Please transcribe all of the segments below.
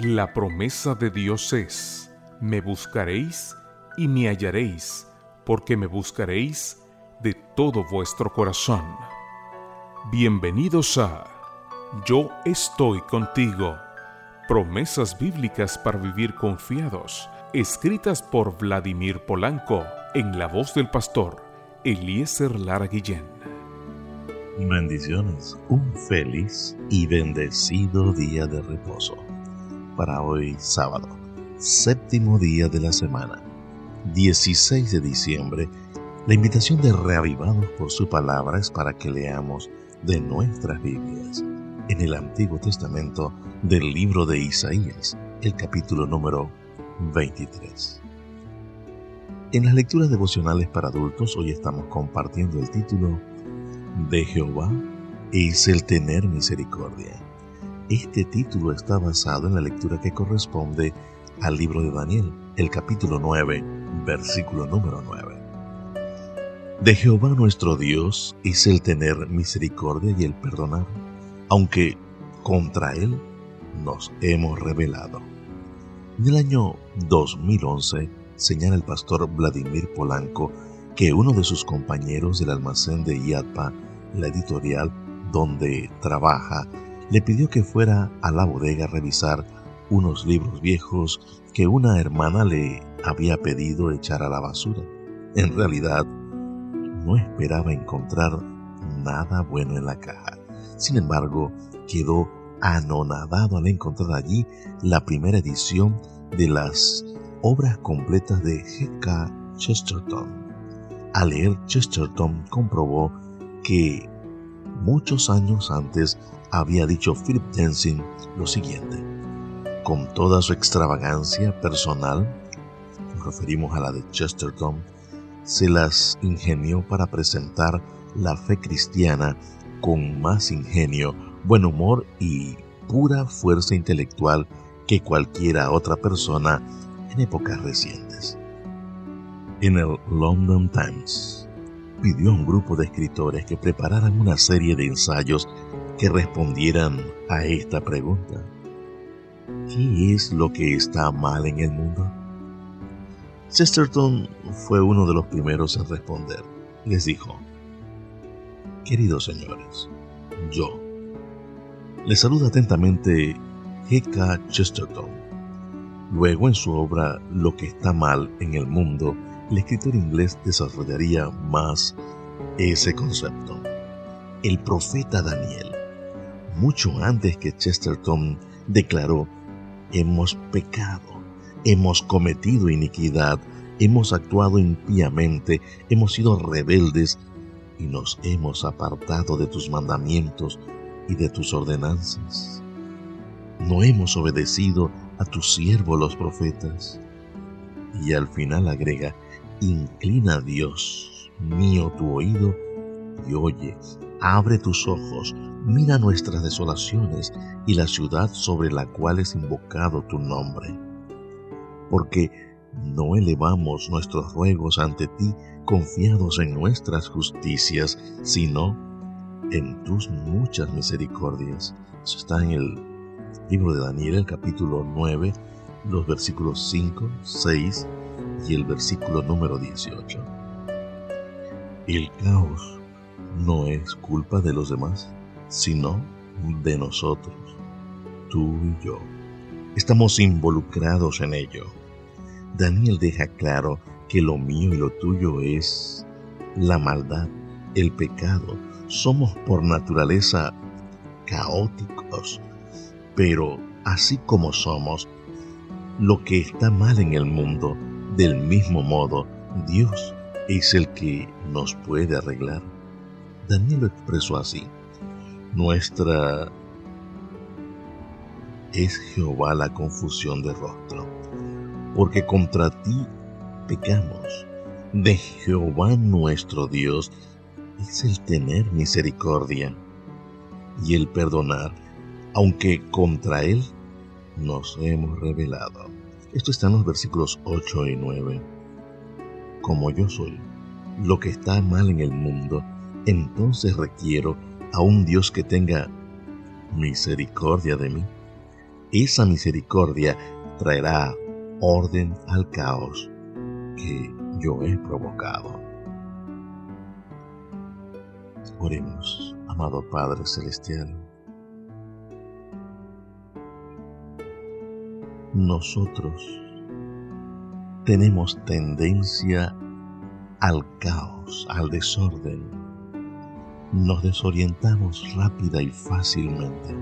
La promesa de Dios es, me buscaréis y me hallaréis, porque me buscaréis de todo vuestro corazón. Bienvenidos a Yo estoy contigo. Promesas bíblicas para vivir confiados, escritas por Vladimir Polanco, en la voz del pastor Eliezer Lara Guillén. Bendiciones, un feliz y bendecido día de reposo para hoy sábado, séptimo día de la semana, 16 de diciembre. La invitación de Reavivados por su palabra es para que leamos de nuestras Biblias en el Antiguo Testamento del libro de Isaías, el capítulo número 23. En las lecturas devocionales para adultos hoy estamos compartiendo el título De Jehová es el tener misericordia. Este título está basado en la lectura que corresponde al libro de Daniel, el capítulo 9, versículo número 9. De Jehová nuestro Dios es el tener misericordia y el perdonar, aunque contra Él nos hemos rebelado. En el año 2011 señala el pastor Vladimir Polanco que uno de sus compañeros del almacén de IATPA, la editorial donde trabaja, le pidió que fuera a la bodega a revisar unos libros viejos que una hermana le había pedido echar a la basura. En realidad, no esperaba encontrar nada bueno en la caja. Sin embargo, quedó anonadado al encontrar allí la primera edición de las obras completas de G.K. Chesterton. Al leer Chesterton comprobó que muchos años antes había dicho Philip Tenzin lo siguiente. Con toda su extravagancia personal, nos referimos a la de Chesterton, se las ingenió para presentar la fe cristiana con más ingenio, buen humor y pura fuerza intelectual que cualquiera otra persona en épocas recientes. En el London Times pidió a un grupo de escritores que prepararan una serie de ensayos que respondieran a esta pregunta. ¿Qué es lo que está mal en el mundo? Chesterton fue uno de los primeros en responder. Les dijo, Queridos señores, yo. Les saluda atentamente G.K. Chesterton. Luego en su obra Lo que está mal en el mundo, el escritor inglés desarrollaría más ese concepto. El profeta Daniel mucho antes que Chesterton declaró, hemos pecado, hemos cometido iniquidad, hemos actuado impíamente, hemos sido rebeldes y nos hemos apartado de tus mandamientos y de tus ordenanzas. No hemos obedecido a tus siervos los profetas. Y al final agrega, inclina Dios mío tu oído y oye, abre tus ojos, mira nuestras desolaciones y la ciudad sobre la cual es invocado tu nombre. Porque no elevamos nuestros ruegos ante ti confiados en nuestras justicias, sino en tus muchas misericordias. Eso está en el libro de Daniel, el capítulo 9, los versículos 5, 6 y el versículo número 18. El caos no es culpa de los demás sino de nosotros, tú y yo. Estamos involucrados en ello. Daniel deja claro que lo mío y lo tuyo es la maldad, el pecado. Somos por naturaleza caóticos, pero así como somos, lo que está mal en el mundo, del mismo modo, Dios es el que nos puede arreglar. Daniel lo expresó así nuestra es Jehová la confusión de rostro, porque contra ti pecamos. De Jehová nuestro Dios es el tener misericordia y el perdonar, aunque contra Él nos hemos rebelado. Esto está en los versículos 8 y 9. Como yo soy lo que está mal en el mundo, entonces requiero a un Dios que tenga misericordia de mí. esa misericordia traerá orden al caos que yo he provocado. Oremos, amado Padre Celestial. Nosotros tenemos tendencia al caos, al desorden. Nos desorientamos rápida y fácilmente.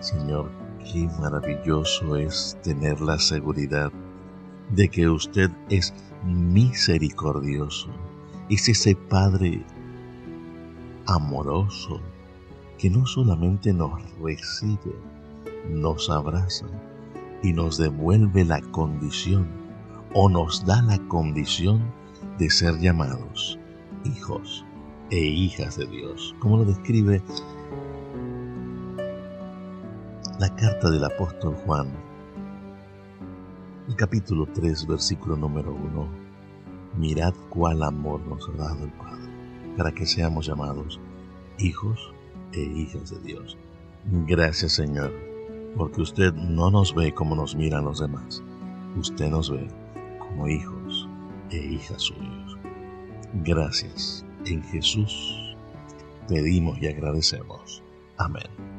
Señor, qué maravilloso es tener la seguridad de que usted es misericordioso. Es ese Padre amoroso que no solamente nos recibe, nos abraza y nos devuelve la condición o nos da la condición de ser llamados hijos e hijas de Dios, como lo describe la carta del apóstol Juan, el capítulo 3, versículo número 1. Mirad cuál amor nos ha dado el Padre, para que seamos llamados hijos e hijas de Dios. Gracias Señor, porque usted no nos ve como nos miran los demás, usted nos ve como hijos e hijas suyos. Gracias. En Jesús pedimos y agradecemos. Amén.